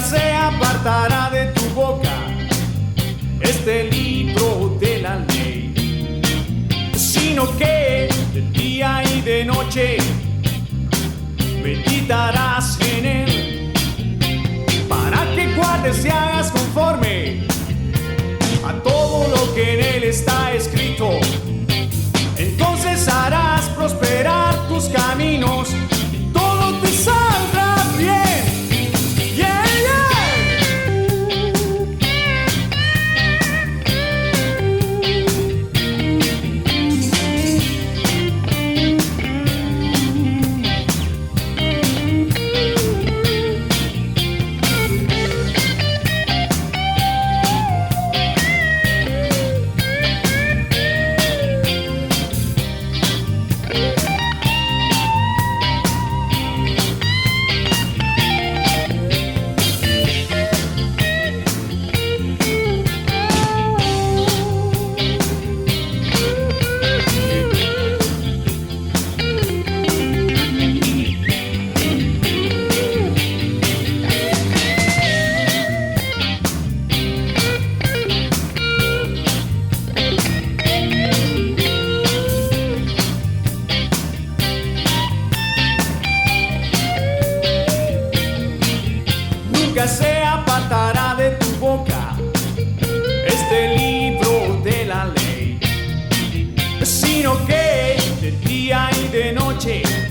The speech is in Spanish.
se apartará de tu boca. Este libro de la ley, sino que de día y de noche meditarás en él, para que guardes y hagas conforme a todo lo que en él está escrito. nunca se apartará de tu boca. Este libro de la ley, sino que de día y de noche.